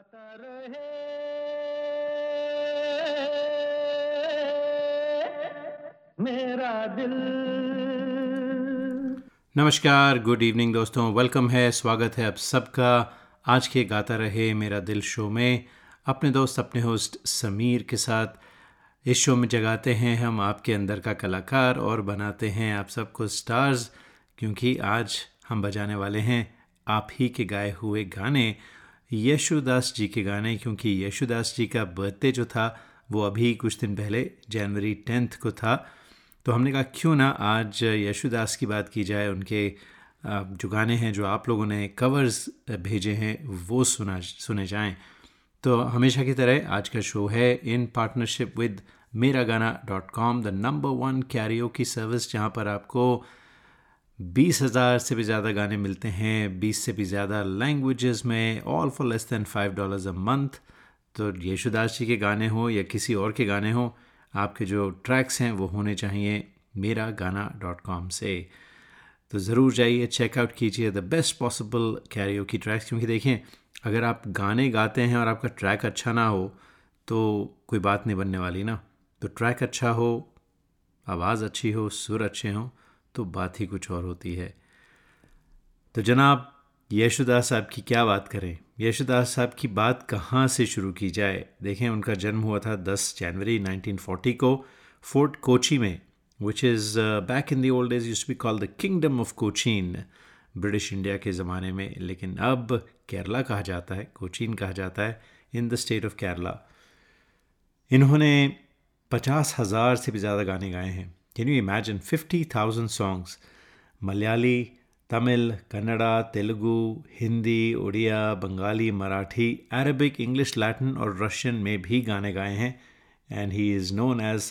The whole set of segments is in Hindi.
गाता रहे। मेरा दिल। नमस्कार गुड इवनिंग दोस्तों वेलकम है, स्वागत है आप सबका। आज के गाता रहे मेरा दिल शो में। अपने दोस्त, अपने होस्ट समीर के साथ इस शो में जगाते हैं हम आपके अंदर का कलाकार और बनाते हैं आप सबको स्टार्स क्योंकि आज हम बजाने वाले हैं आप ही के गाए हुए गाने। यशुदास जी के गाने, क्योंकि यशुदास जी का बर्थडे जो था, वो अभी कुछ दिन पहले जनवरी टेंथ को था। तो हमने कहा, क्यों ना आज यशुदास की बात की जाए, उनके जो गाने हैं, जो आप लोगों ने कवर्स भेजे हैं, वो सुना, सुने जाएँ। तो हमेशा की तरह आज का शो है इन partnership with Mera Gaana dot com the number one karaoke service जहाँ पर आपको बीस हज़ार से भी ज़्यादा गाने मिलते हैं, बीस से भी ज़्यादा लैंग्वेजेस में all for less than five dollars a month तो यशुदास जी के गाने हो या किसी और के गाने हो, आपके जो ट्रैक्स हैं वो होने चाहिए मेरा गाना डॉट कॉम से। तो ज़रूर जाइए चेकआउट कीजिए द बेस्ट पॉसिबल कैरियो की ट्रैक्स क्योंकि देखें, अगर आप गाने गाते हैं और आपका ट्रैक अच्छा ना हो तो कोई बात नहीं बनने वाली ना। तो ट्रैक अच्छा हो, आवाज़ अच्छी हो, सुर अच्छे हों तो बात ही कुछ और होती है। तो जनाब, यशुदास साहब की क्या बात करें? यशुदास साहब की बात कहाँ से शुरू की जाए? देखें, उनका जन्म हुआ था 10 जनवरी 1940 को फोर्ट कोची में which is back in the old age use be call the kingdom of Cochin British India के ज़माने में। लेकिन अब केरला कहा जाता है, कोचीन कहा जाता है in the state of Kerala इन्होंने पचास हज़ार से भी ज़्यादा गाने गाए हैं। Can you imagine 50,000 songs? Malayali Tamil Kannada Telugu Hindi Oriya Bengali Marathi Arabic English Latin और रशियन में भी गाने गाए हैं and he is known as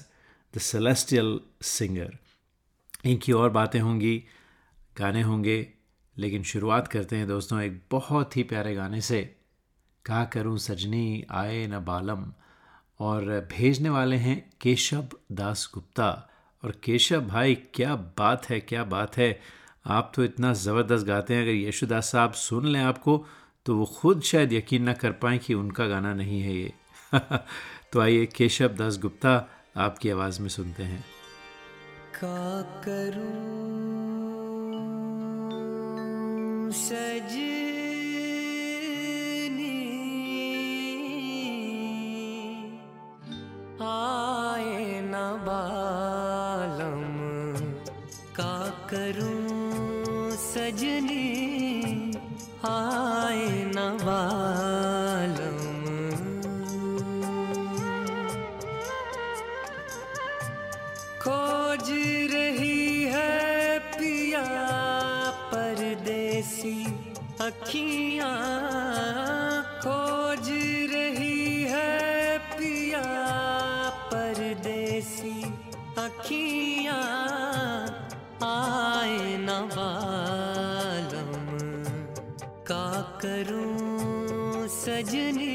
the celestial singer इनकी और बातें होंगी गाने होंगे लेकिन शुरुआत करते हैं दोस्तों एक बहुत ही प्यारे गाने से कहा करूँ सजनी आए न बालम और भेजने वाले हैं केशव दास गुप्ता और केशव भाई, क्या बात है, क्या बात है। आप तो इतना ज़बरदस्त गाते हैं, अगर यशुदास साहब सुन लें आपको तो वो खुद शायद यकीन ना कर पाएँ कि उनका गाना नहीं है ये। तो आइए केशव दास गुप्ता आपकी आवाज़ में सुनते हैं। का करूँ सजनी? आए न बालम खोज रही है पिया परदेसी अखियाँ। खोज रही है पिया परदेसी अखियाँ। आए न बालम का करूँ सजनी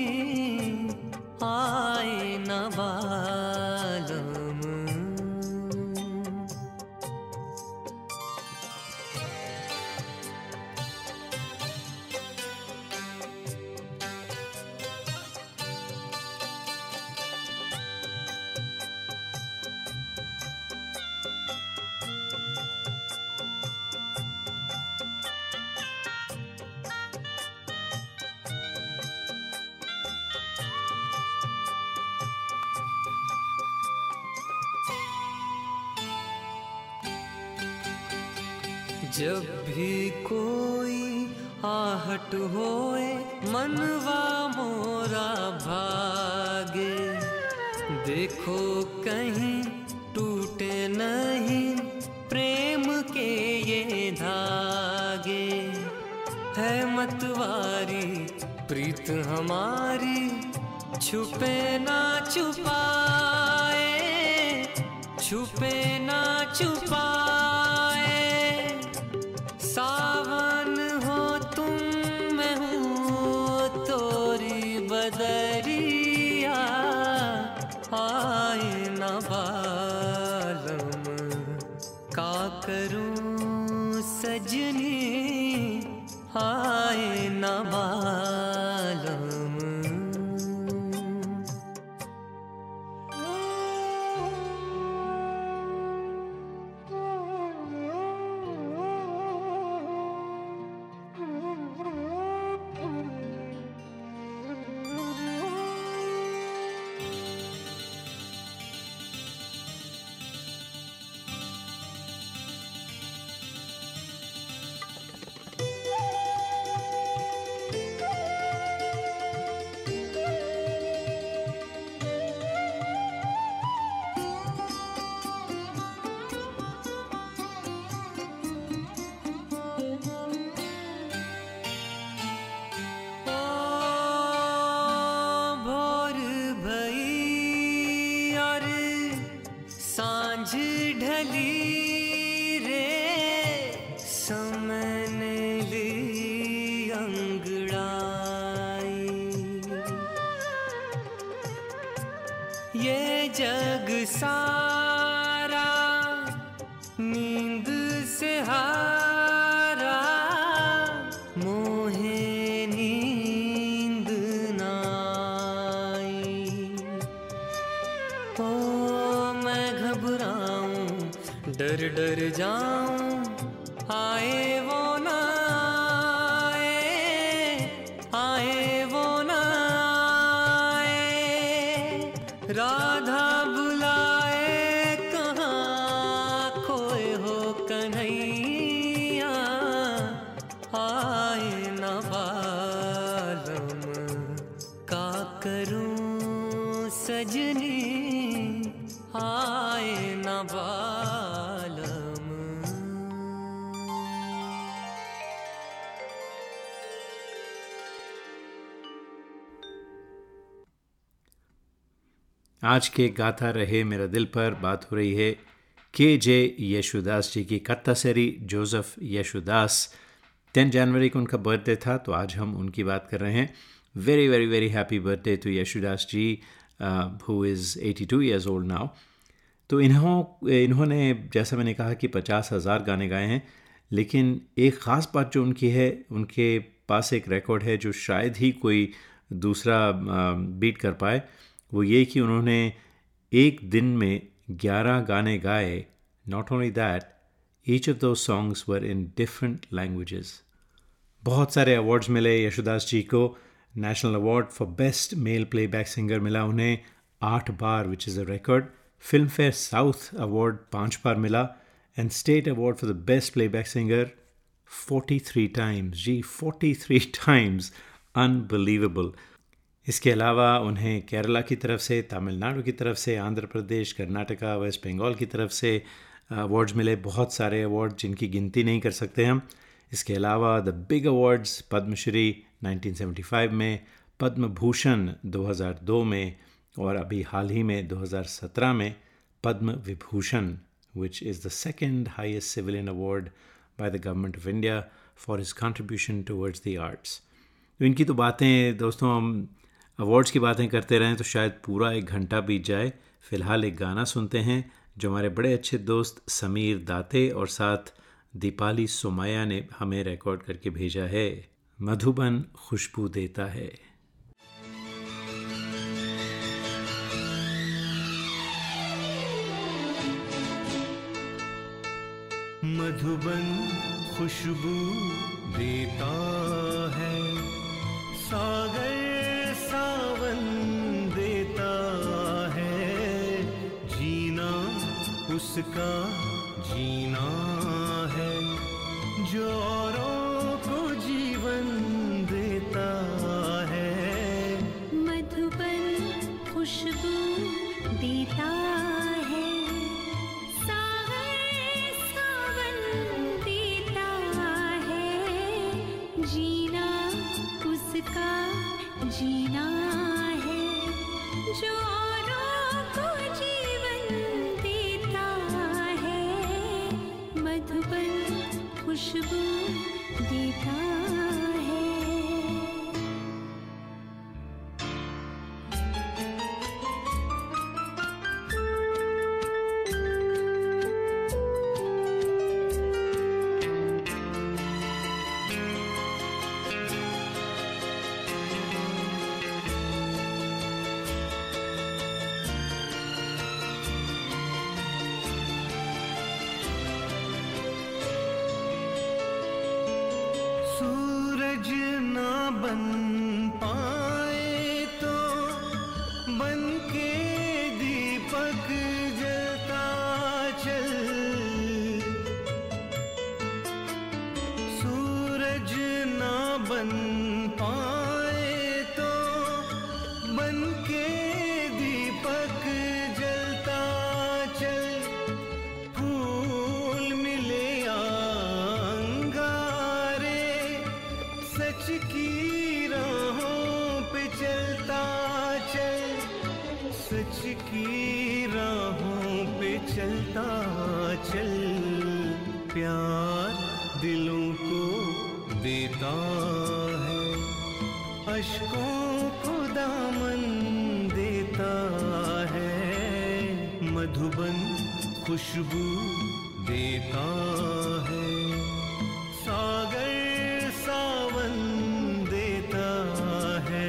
छुपे ना छुपाए नींद से हारा आज के गाथा रहे मेरा दिल पर बात हो रही है के जे यशुदास जी की कत्तासरी जोसेफ यशुदास। टेन जनवरी को उनका बर्थडे था तो आज हम उनकी बात कर रहे हैं। Very very very happy birthday to Yesudas ji who is eighty two years old now तो इन्हों, इन्होंने, जैसा मैंने कहा कि पचास हज़ार गाने गाए हैं, लेकिन एक ख़ास बात जो उनकी है, उनके पास एक रिकॉर्ड है जो शायद ही कोई दूसरा बीट कर पाए। वो ये कि उन्होंने एक दिन में ग्यारह गाने गाए। Not only that each of those songs were in different languages बहुत सारे अवार्ड्स मिले यशोदास जी को। National award for best male playback singer मिला उन्हें। आठ बार which is a record Filmfare south award पाँच बार मिला। And state award for the best playback singer 43 times ji 43 times unbelievable इसके अलावा उन्हें केरला की तरफ़ से, तमिलनाडु की तरफ़ से, आंध्र प्रदेश, कर्नाटका, वेस्ट बंगाल की तरफ़ से अवार्ड्स मिले बहुत सारे अवार्ड जिनकी गिनती नहीं कर सकते हम इसके अलावा द बिग अवार्ड्स पद्मश्री 1975 में पद्म भूषण 2002 में, और अभी हाल ही में 2017 में Padma Vibhushan is the second highest civilian award by the government of India for his contribution towards the arts. तो इनकी तो बातें, दोस्तों, हम अवार्ड्स की बातें करते रहें तो शायद पूरा एक घंटा बीत जाए। फ़िलहाल एक गाना सुनते हैं, जो हमारे बड़े अच्छे दोस्त समीर दाते और साथ दीपाली सोमाया ने हमें रिकॉर्ड करके भेजा है। मधुबन खुशबू देता है। मधुबन खुशबू देता है। सागर सावन देता है। जीना उसका जीना है। जो औरों खुशबू देता है। सागर सावन देता है।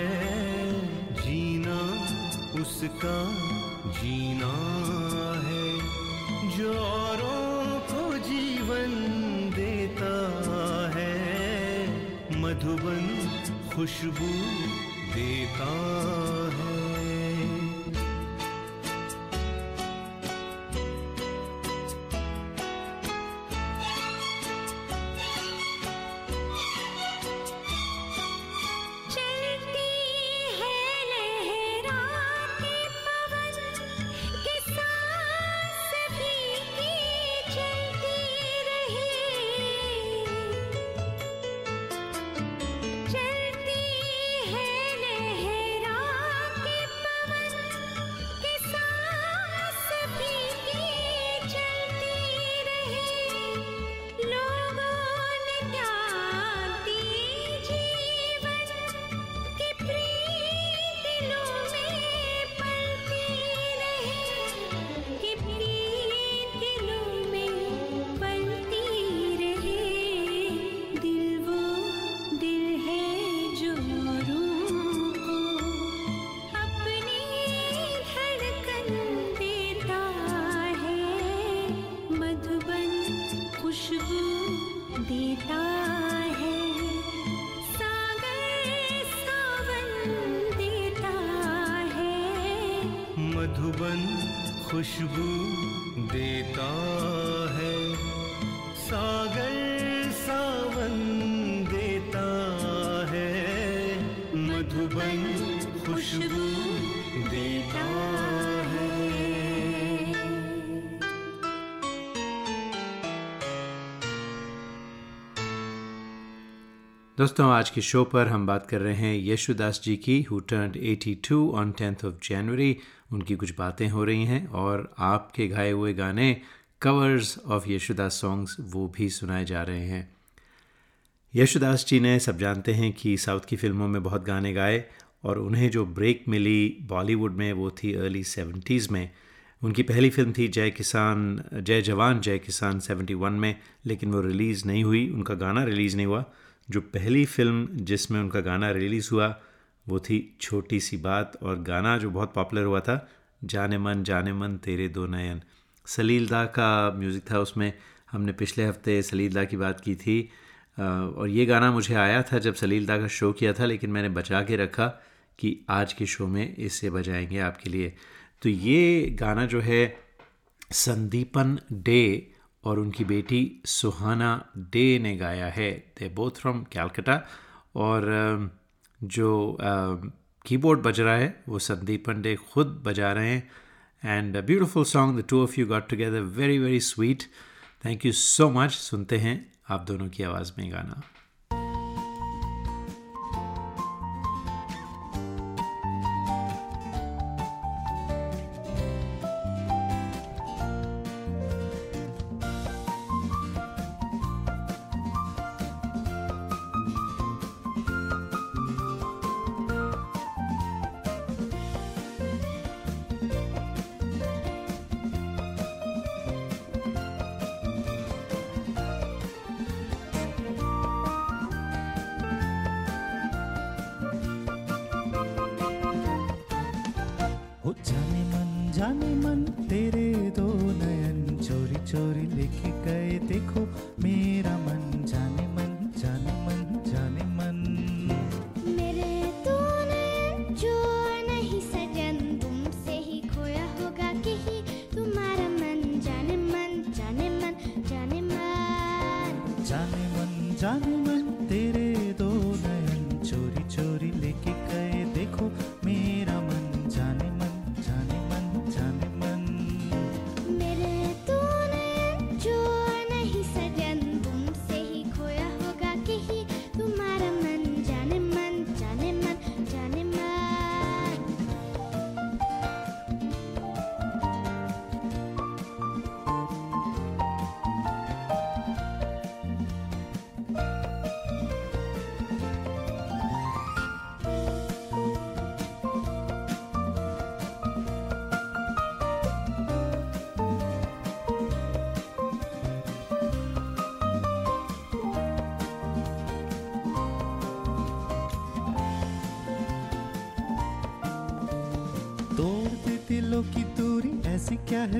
जीना उसका जीना है। जो औरों को जीवन देता है। मधुबन खुशबू देता है खुशबू देता है, सागर सावन देता है, मधुबन खुशबू देता है। दोस्तों, आज के शो पर हम बात कर रहे हैं यशुदास जी की who turn 82 on tenth of January उनकी कुछ बातें हो रही हैं और आपके गाए हुए गाने कवर्स ऑफ़ यशुदास सॉन्ग्स वो भी सुनाए जा रहे हैं। यशुदास जी ने सब जानते हैं कि साउथ की फ़िल्मों में बहुत गाने गाए और उन्हें जो ब्रेक मिली बॉलीवुड में, वो थी अर्ली सेवेंटीज़ में। उनकी पहली फ़िल्म थी जय किसान, जय जवान, जय किसान 71 में, लेकिन वो रिलीज़ नहीं हुई, उनका गाना रिलीज़ नहीं हुआ। जो पहली फ़िल्म जिसमें उनका गाना रिलीज़ हुआ वो थी छोटी सी बात और गाना जो बहुत पॉपुलर हुआ था, जाने मन जाने मन, तेरे दो नयन। सलील दा का म्यूज़िक था उसमें। हमने पिछले हफ़्ते सलील दा की बात की थी। और ये गाना मुझे आया था जब सलील दा का शो किया था, लेकिन मैंने बचा के रखा कि आज के शो में इसे बजाएँगे आपके लिए। तो ये गाना जो है, संदीपन डे और उनकी बेटी सुहाना डे ने गाया है। दे बोथ फ्रॉम कैलकटा और जो कीबोर्ड बज रहा है, वो संदीप पंडे खुद बजा रहे हैं। And a beautiful song the two of you got together very very sweet thank you so much सुनते हैं आप दोनों की आवाज़ में गाना। मन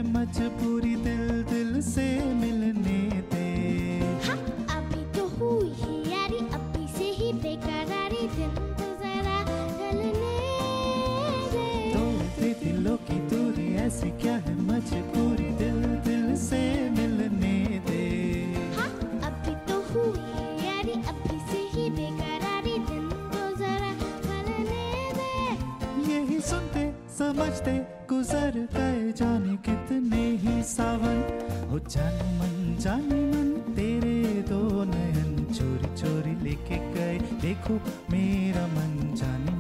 ऐसी मन जाने मन तेरे दो नयन चोरी चोरी लेके गए। देखो मेरा मन जाने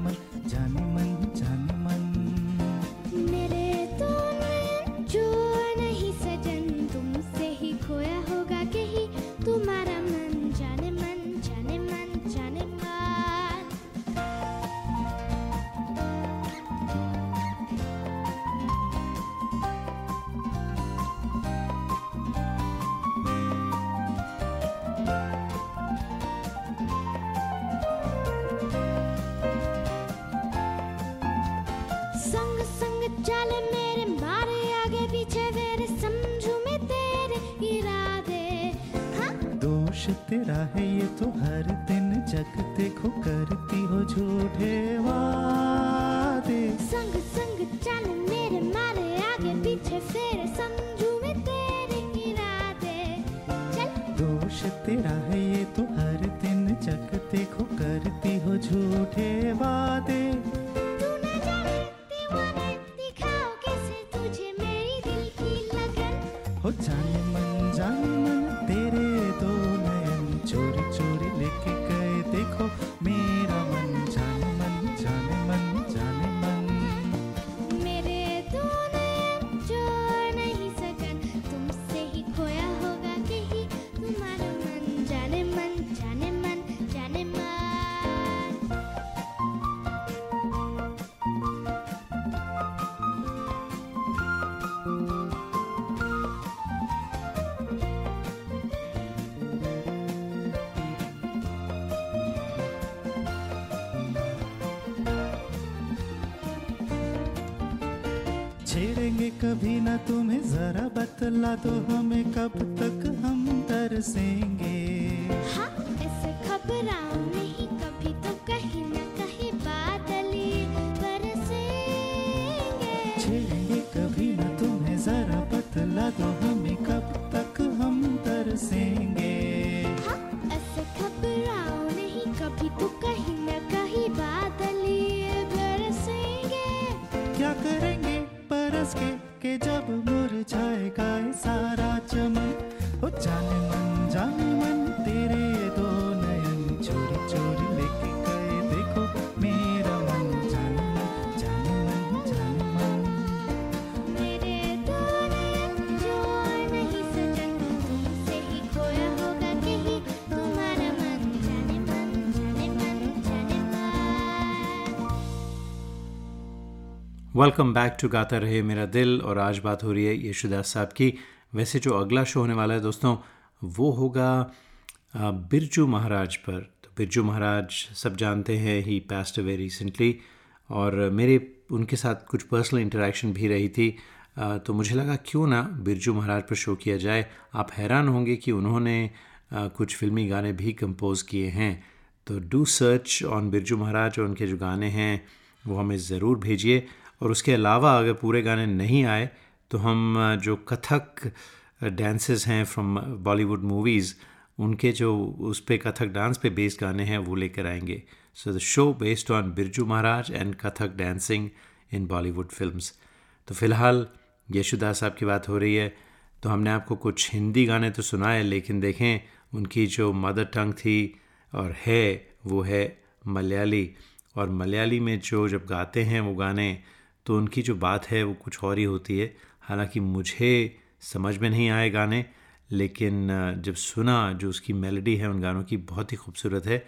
छेड़ेंगे कभी ना तुम्हें, जरा बतला दो हमें कब तक हम तरसेंगे। हाँ ऐसे घबराओ वेलकम बैक टू गाता रहे मेरा दिल और आज बात हो रही है यशुदास साहब की। वैसे जो अगला शो होने वाला है दोस्तों, वो होगा बिरजू महाराज पर। तो बिरजू महाराज सब जानते हैं ही पैस्ट अवे रिसेंटली और मेरे, उनके साथ कुछ पर्सनल इंटरेक्शन भी रही थी। तो मुझे लगा क्यों ना बिरजू महाराज पर शो किया जाए। आप हैरान होंगे कि उन्होंने कुछ फिल्मी गाने भी कंपोज किए हैं। तो do search on Birju Maharaj और उनके जो गाने हैं, वो हमें ज़रूर भेजिए। और उसके अलावा अगर पूरे गाने नहीं आए तो हम जो कथक डांसेस हैं फ्रॉम बॉलीवुड मूवीज़ उनके जो उस पे कथक डांस पे बेस्ड गाने हैं, वो लेकर आएँगे। So the show based on Birju Maharaj and Kathak dancing in Bollywood films तो फ़िलहाल यशुदास साहब की बात हो रही है। तो हमने आपको कुछ हिंदी गाने तो सुनाए, लेकिन देखें, उनकी जो मदर टंग थी और है, वो है मलयाली। और मलयाली में जो जब गाते हैं वो गाने तो उनकी जो बात है वो कुछ और ही होती है। हालाँकि मुझे समझ में नहीं आए गाने, लेकिन जब सुना जो उसकी मेलोडी है उन गानों की, बहुत ही खूबसूरत है।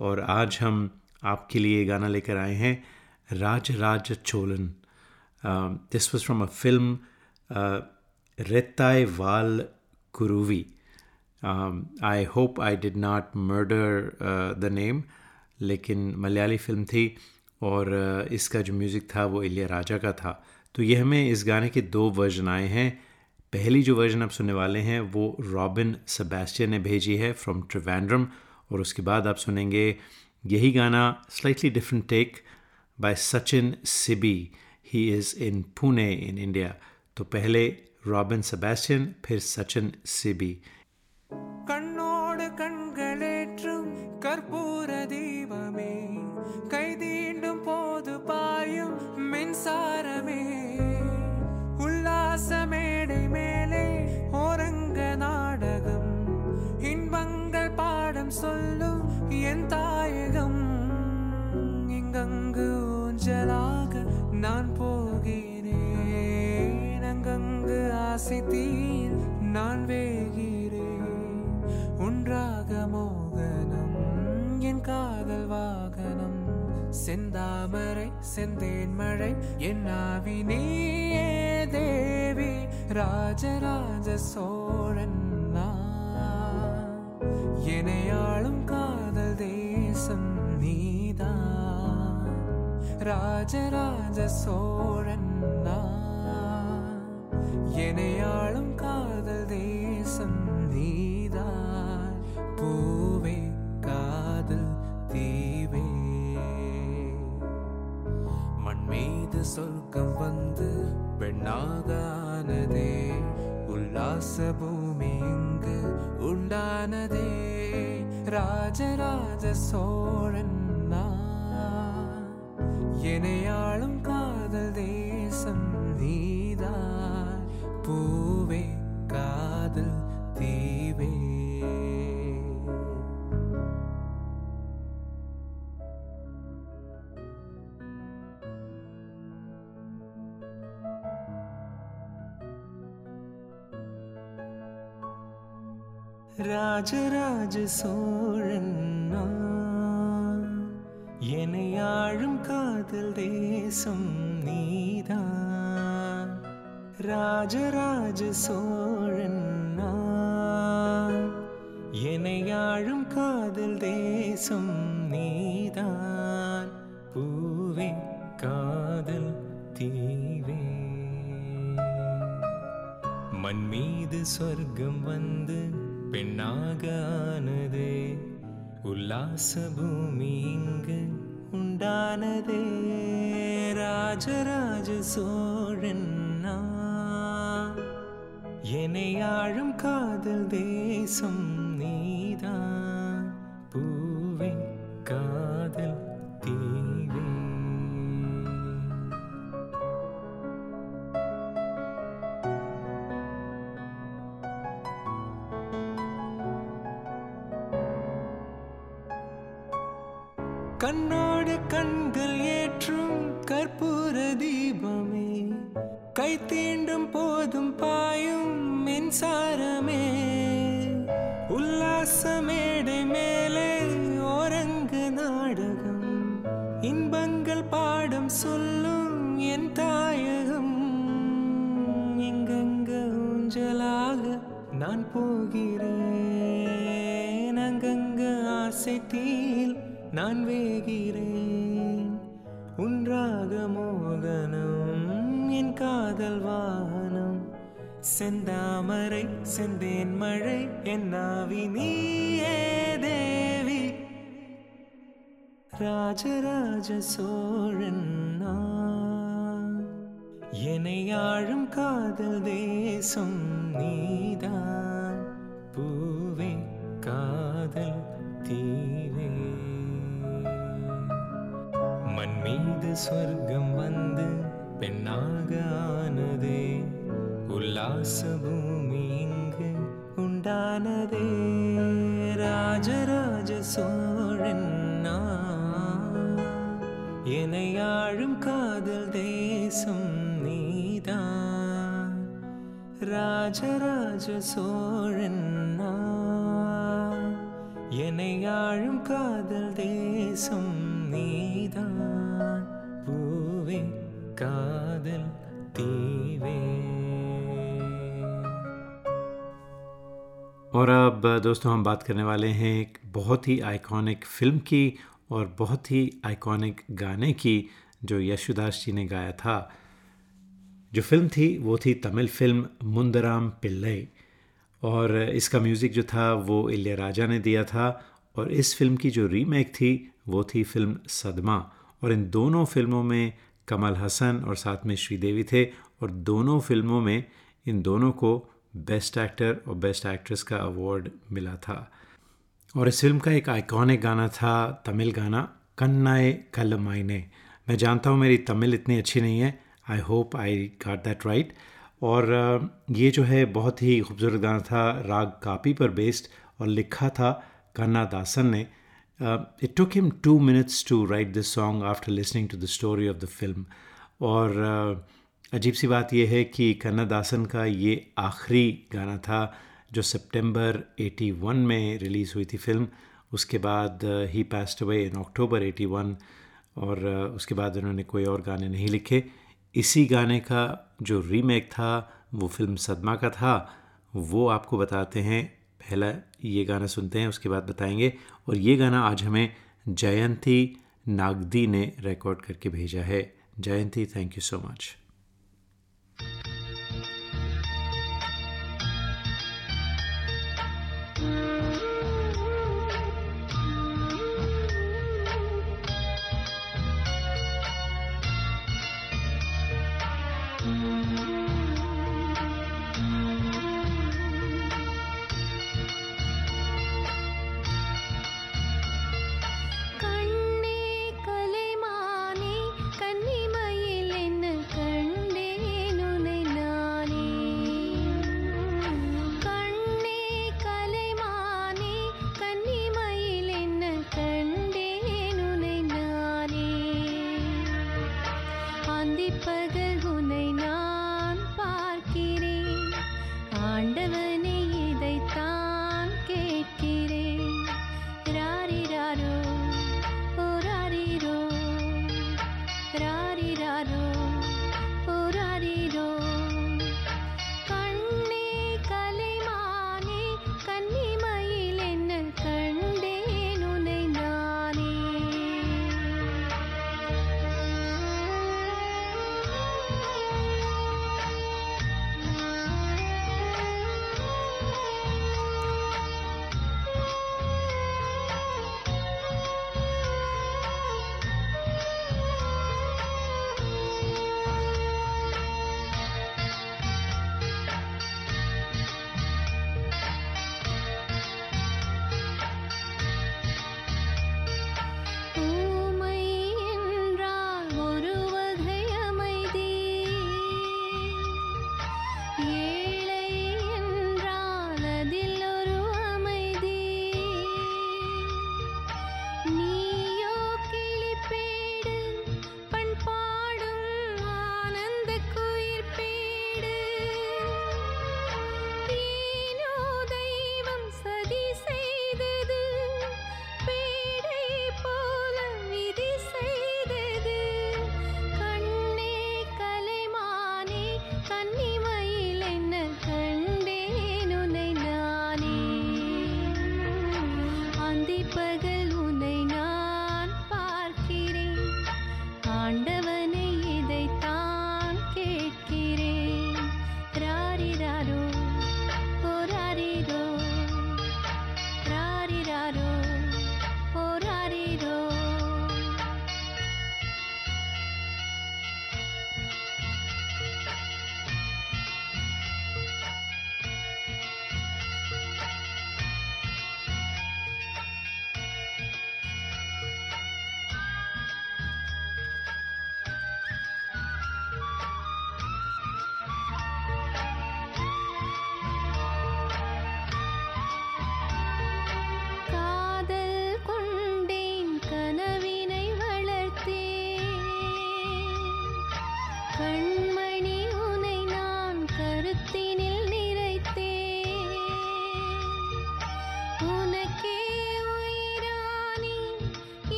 और आज हम आपके लिए गाना लेकर आए हैं, Raja Raja Cholan. This was from a film Rettai Vaal Kuruvi. I hope I did not murder the name लेकिन मलयाली फ़िल्म थी। और इसका जो म्यूज़िक था वो इलिया राजा का था। तो ये हमें इस गाने के दो वर्जन आए हैं। पहली जो वर्जन आप सुनने वाले हैं वो रॉबिन सेबेस्टियन ने भेजी है फ्रॉम ट्रिवेंड्रम और उसके बाद आप सुनेंगे यही गाना slightly different take by Sachin Sibi he is in Pune in India तो पहले रॉबिन सेबेस्टियन फिर सचिन सिबी செந்தாமரை செந்தேன் மழை என்னாவினே தேவி ராஜராஜ சோழன் நான். எனையாளும் காதல் தேசம் நீதா ராஜராஜ சோழன் நான். எனையாளும் சொர்க்கம் வந்து பெண்ணாக ஆனதே உல்லாச பூமி இங்கு உண்டானதே ராஜராஜ சோழன் நான். எனையா ராஜராஜ சோழன் என்னை ஆழும் காதல் தேசம் நீதான். ராஜராஜ சோழன் என்னை ஆழும் காதல் தேசம் நீதான். பூவே காதல் தீவே. மண் மீது சொர்க்கம் வந்து பெண்ணாக ஆனதே உல்லாச பூமி இங்கு உண்டானதே. ராஜராஜ சோழன் என்னை ஆழும் காதல் தேசம் நீதான். பூ கை தீண்டும் போதும் பாயும் மின்சாரமே. உல்லாச மேடை மேலே ஓரங்கு நாடகம். இன்பங்கள் பாடம் சொல்லும் என் தாயகம். இங்கங்க ஊஞ்சலாக நான் போகிறேன். அங்கங்க ஆசை தீல் நான் வேகிறேன். உன்றாக மோகனம் காதல் வாகனம் செந்தாமரை செந்தேன் மழை என்னாவி நீயே தேவி. ராஜராஜ சோழன் என்னை ஆழும் காதல் தேசம் நீதான். பூவே காதல் தீவே. மண் மீது சொர்க்கம் வந்து பெண்ணாக ஆனதே உல்லாச பூமி இங்கு உண்டானதே ராஜராஜ சோழன் நான். காதல் தேசம் நீதான் ராஜராஜ சோழன் நான். காதல் தேசம் நீதான் കാതൽ തീവേ. और अब, दोस्तों, हम बात करने वाले हैं एक बहुत ही आइकॉनिक फ़िल्म की और बहुत ही आइकॉनिक गाने की, जो यशुदास जी ने गाया था। जो फ़िल्म थी, वो थी तमिल फ़िल्म मुंदराम पिल्लई। और इसका म्यूज़िक जो था, वो इले राजा ने दिया था। और इस फ़िल्म की जो रीमेक थी, वो थी फ़िल्म सदमा। और इन दोनों फ़िल्मों में कमल हसन और साथ में श्रीदेवी थे और दोनों फ़िल्मों में इन दोनों को बेस्ट एक्टर और बेस्ट एक्ट्रेस का अवार्ड मिला था। और इस फ़िल्म का एक आइकॉनिक गाना था, तमिल गाना, कन्नाए कल मायने। मैं जानता हूँ मेरी तमिल इतनी अच्छी नहीं है। I hope I got that right और ये जो है बहुत ही खूबसूरत गाना था, राग कापी पर बेस्ड और लिखा था कन्ना दासन ने। It took him two minutes to write this song after listening to the story of the film और अ, अजीब सी बात यह है कि कन्ना दासन का ये आखिरी गाना था जो सितंबर 81 में रिलीज़ हुई थी फ़िल्म। उसके बाद ही पास्ट अवे इन अक्टूबर 81 और अ, उसके बाद उन्होंने कोई और गाने नहीं लिखे। इसी गाने का जो रीमेक था वो फ़िल्म सदमा का था वो आपको बताते हैं पहला ये गाना सुनते हैं, उसके बाद बताएँगे। और ये गाना आज हमें जयंती नागदी ने रिकॉर्ड करके भेजा है। Jayanti thank you so much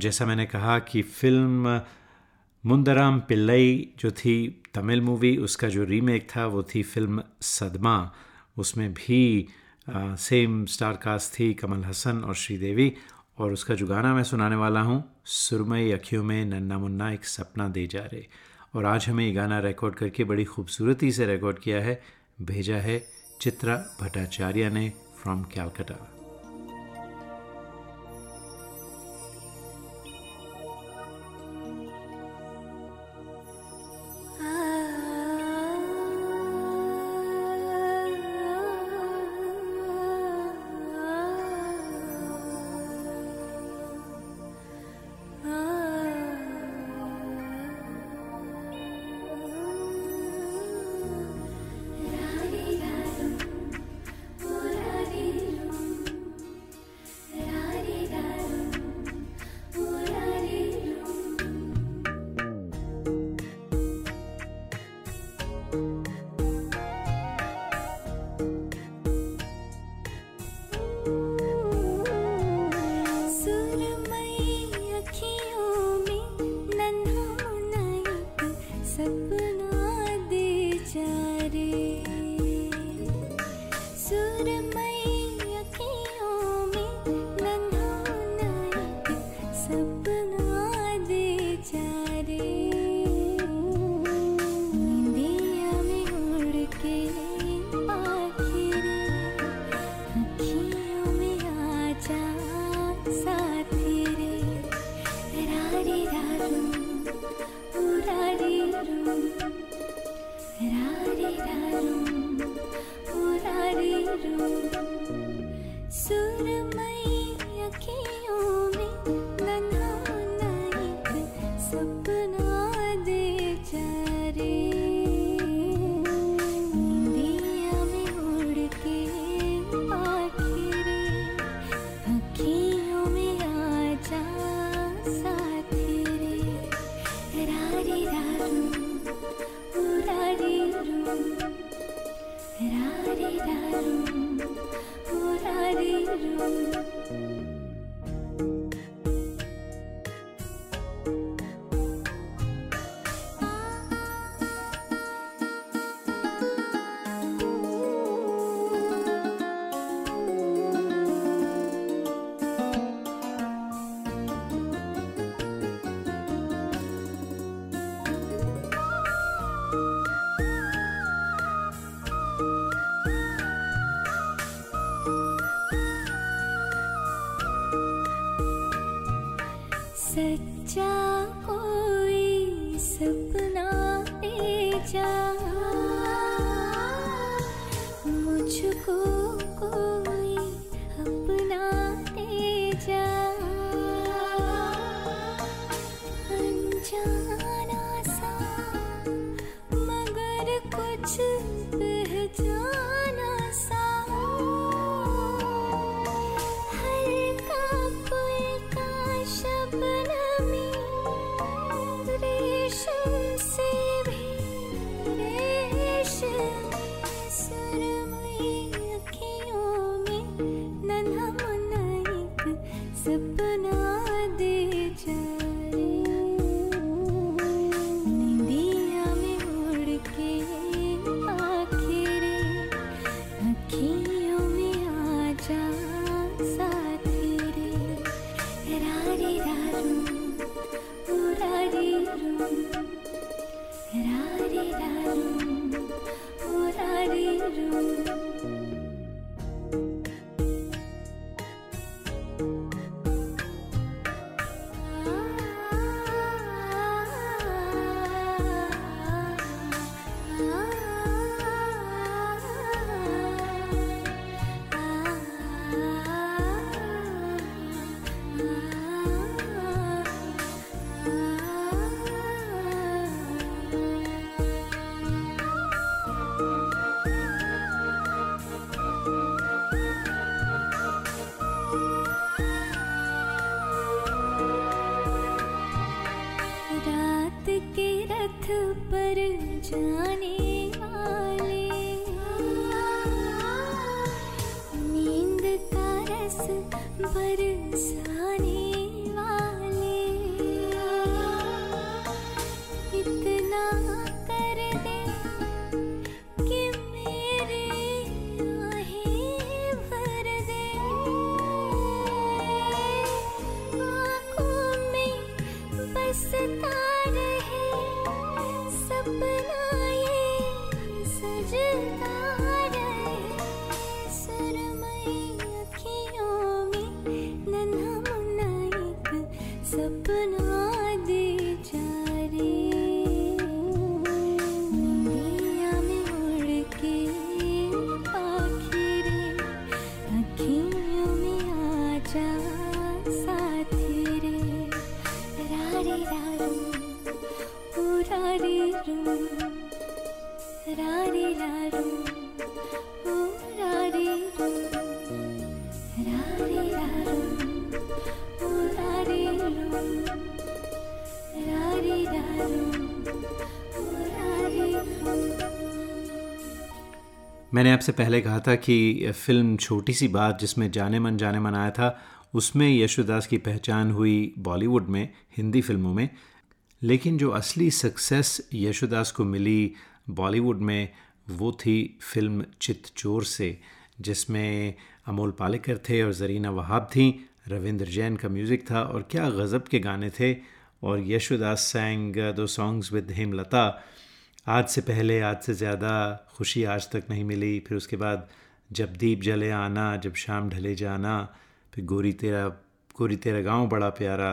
जैसा मैंने कहा कि फ़िल्म मुंदराम पिल्लई जो थी तमिल मूवी उसका जो रीमेक था वो थी फ़िल्म सदमा। उसमें भी आ, सेम स्टार कास्ट थी कमल हसन और श्रीदेवी और उसका जो गाना मैं सुनाने वाला हूँ सुरमई अखियों में नन्ना मुन्ना एक सपना दे जा रहे और आज हमें ये गाना रिकॉर्ड करके बड़ी खूबसूरती से रिकॉर्ड किया है भेजा है चित्रा भट्टाचार्य ने फ्रॉम कैलकटा do. बरसाने वाले। इतना आपसे पहले कहा था कि फ़िल्म छोटी सी बात जिसमें जाने मन जाने मन आया था, उसमें यशोदास की पहचान हुई बॉलीवुड में, हिंदी फ़िल्मों में। लेकिन जो असली सक्सेस यशोदास को मिली बॉलीवुड में, वो थी फ़िल्म चित चोर से, जिसमें अमोल पालेकर थे और जरीना वहाब थी, रविंद्र जैन का म्यूज़िक था और क्या गज़ब के गाने थे। और यशोदास सैंग दो सॉन्ग्स विद हेमलता आज से पहले, आज से ज़्यादा खुशी आज तक नहीं मिली। फिर उसके बाद जब दीप जले आना, जब शाम ढले जाना, फिर गोरी तेरा गोरी तेरा गाँव बड़ा प्यारा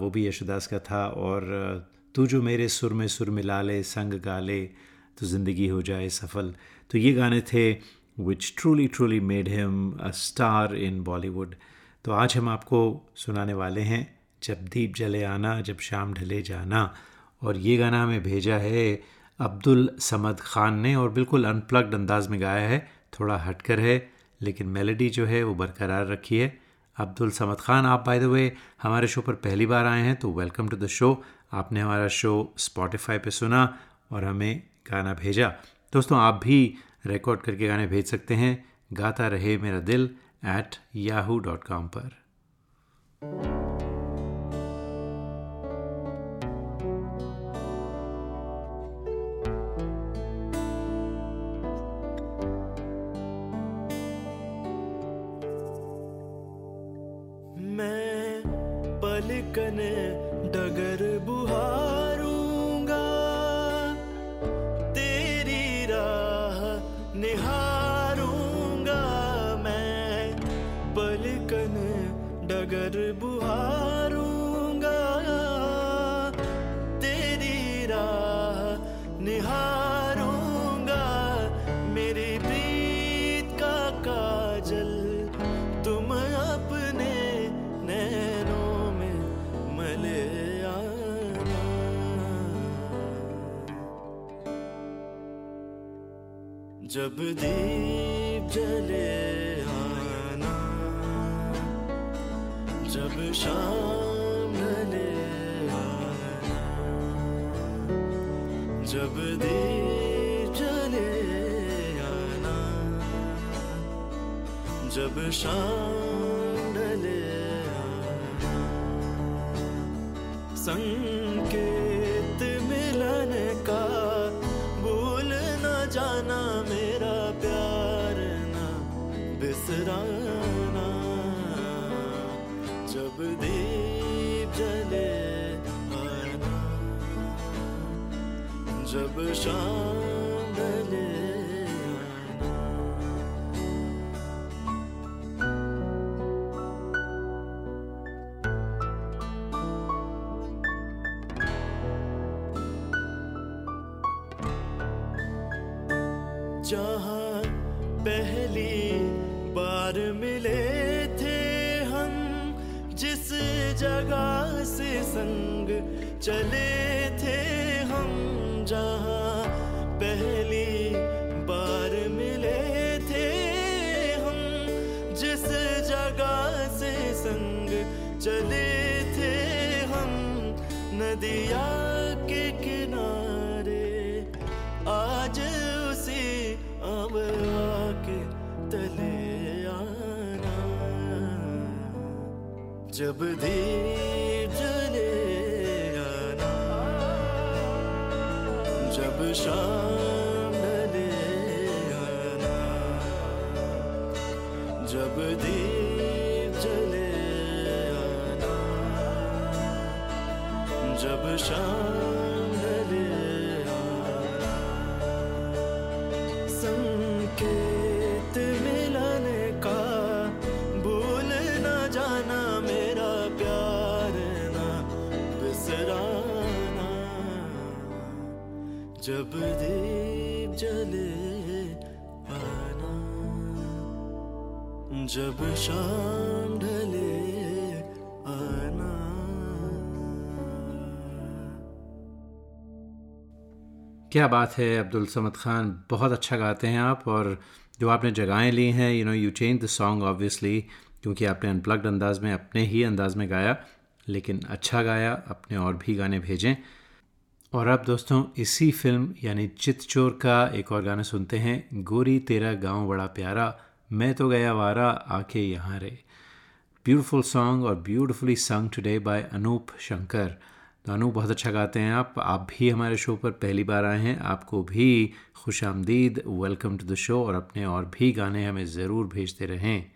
वो भी यशोदास का था। और तू जो मेरे सुर में सुर मिला ले, संग गा ले तो ज़िंदगी हो जाए सफल। तो ये गाने थे which truly truly made him a star in Bollywood तो आज हम आपको सुनाने वाले हैं, जब दीप जले आना, जब शाम ढले जाना। और ये गाना हमें भेजा है अब्दुल समद ख़ान ने और बिल्कुल अनप्लग्ड अंदाज में गाया है। थोड़ा हटकर है, लेकिन मेलोडी जो है वो बरकरार रखी है। अब्दुल समद ख़ान, आप बाय द वे हमारे शो पर पहली बार आए हैं तो वेलकम टू द शो आपने हमारा शो स्पॉटिफाई पे सुना और हमें गाना भेजा। दोस्तों, आप भी रिकॉर्ड करके गाने भेज सकते हैं। गाता रहे मेरा दिल एट याहू डॉट कॉम पर। जब दीप जले आना, जब शाम ढले आना, जब दीप जले आना, जब शाम ढले आना। संकेत जहाँ पहली बार मिले थे हम जिस जगह से संग चले थे हम जहाँ पहली बार मिले थे हम, जिस जगह से संग चले थे हम, नदिया के किनारे। आज उसी अब आके तले आना। जब दीप शाम ले आना। जब दीप जले आना। जब शाम जब दीप जले आना जब शाम ढले आना। क्या बात है, अब्दुल समद खान। बहुत अच्छा गाते हैं आप और जो आपने जगहें ली हैं you know you change the song obviously क्योंकि आपने अनप्लग्ड अंदाज में अपने ही अंदाज में गाया, लेकिन अच्छा गाया, अपने और भी गाने भेजें। और अब दोस्तों, इसी फ़िल्म यानी चित चोर का एक और गाना सुनते हैं। गोरी तेरा गाँव बड़ा प्यारा, मैं तो गया वारा आके यहाँ रे। ब्यूटीफुल सॉन्ग और beautifully sung today by Anoop Shankar तो अनूप, बहुत अच्छा गाते हैं आप। आप भी हमारे शो पर पहली बार आए हैं। आपको भी खुश आमदीद। वेलकम टू द शो और अपने और भी गाने हमें ज़रूर भेजते रहें।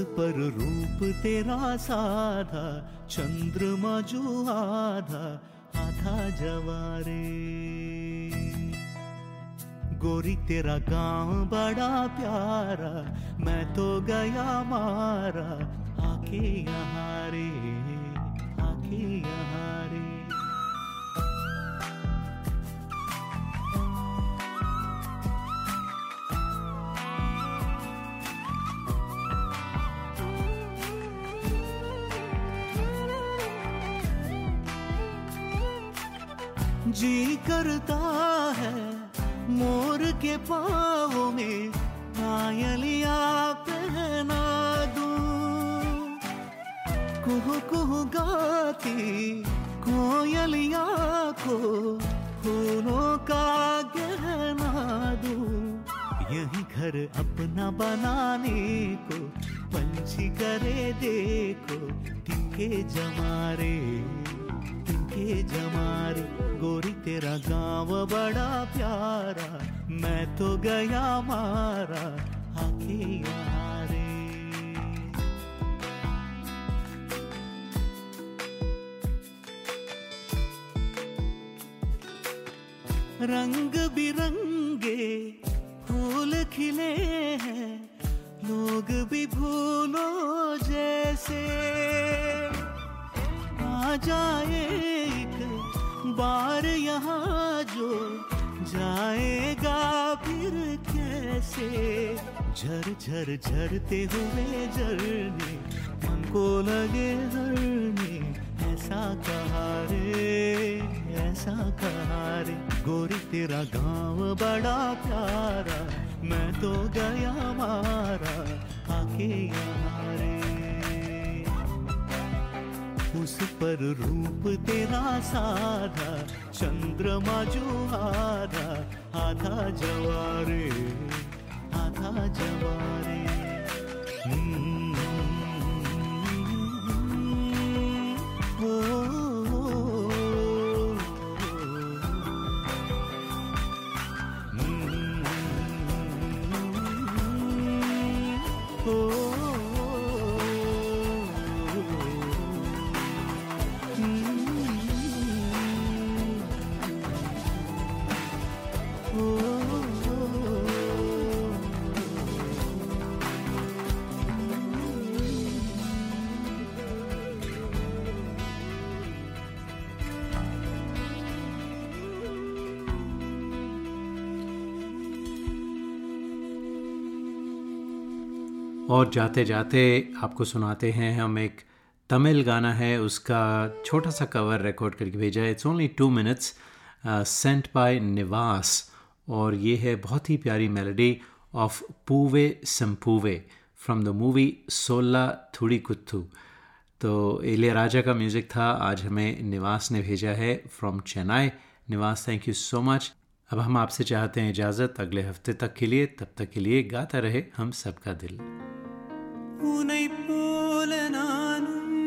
पर रूप तेरा साधा, चंद्रमा जो आधा आधा जवारे। गोरी तेरा गाँव बड़ा प्यारा, मैं तो गया मारा, आके यहाँ जी करता है मोर के पाँव में पायलिया पहना दूँ। कुहू कुहू गाती कोयलिया को फूलों का गहना दूँ। यही घर अपना बनाने को पंछी करे देखो टिके जमारे। टिके जमारे, गोरी तेरा गाँव बड़ा प्यारा, मैं तो गया मारा आके यहाँ रे रंग बिरंगे फूल खिले हैं, लोग भी भूलो जैसे। आ जाए एक बार यहाँ जो जाएगा फिर कैसे? झर झर, झरते हुए झरने मन को लगे झरने ऐसा कहा रे, ऐसा कहा रे। गोरी तेरा गाँव बड़ा प्यारा, मैं तो गया मारा, आके यहाँ रे। उस पर रूप तेरा साधा चंद्रमा जो आधा आधा जवारे आधा जवारे। और जाते जाते आपको सुनाते हैं। हम एक तमिल गाना है, उसका छोटा सा कवर रिकॉर्ड करके भेजा है। It's only two minutes sent by Nivas और ये है बहुत ही प्यारी melody of Poove Sempoove from the movie Solla Thudi Kuthu तो एलिया राजा का म्यूज़िक था, आज हमें निवास ने भेजा है फ्रॉम चेन्नई निवास थैंक यू सो मच अब हम आपसे चाहते हैं इजाज़त अगले हफ्ते तक के लिए तब तक के लिए गाता रहे हम सबका दिल உனை போல நானும்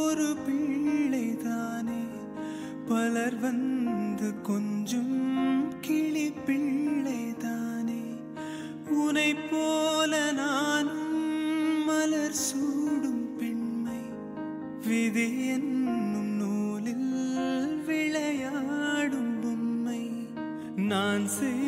ஒரு பிள்ளைதானே பலர் வந்து கொஞ்சம் see.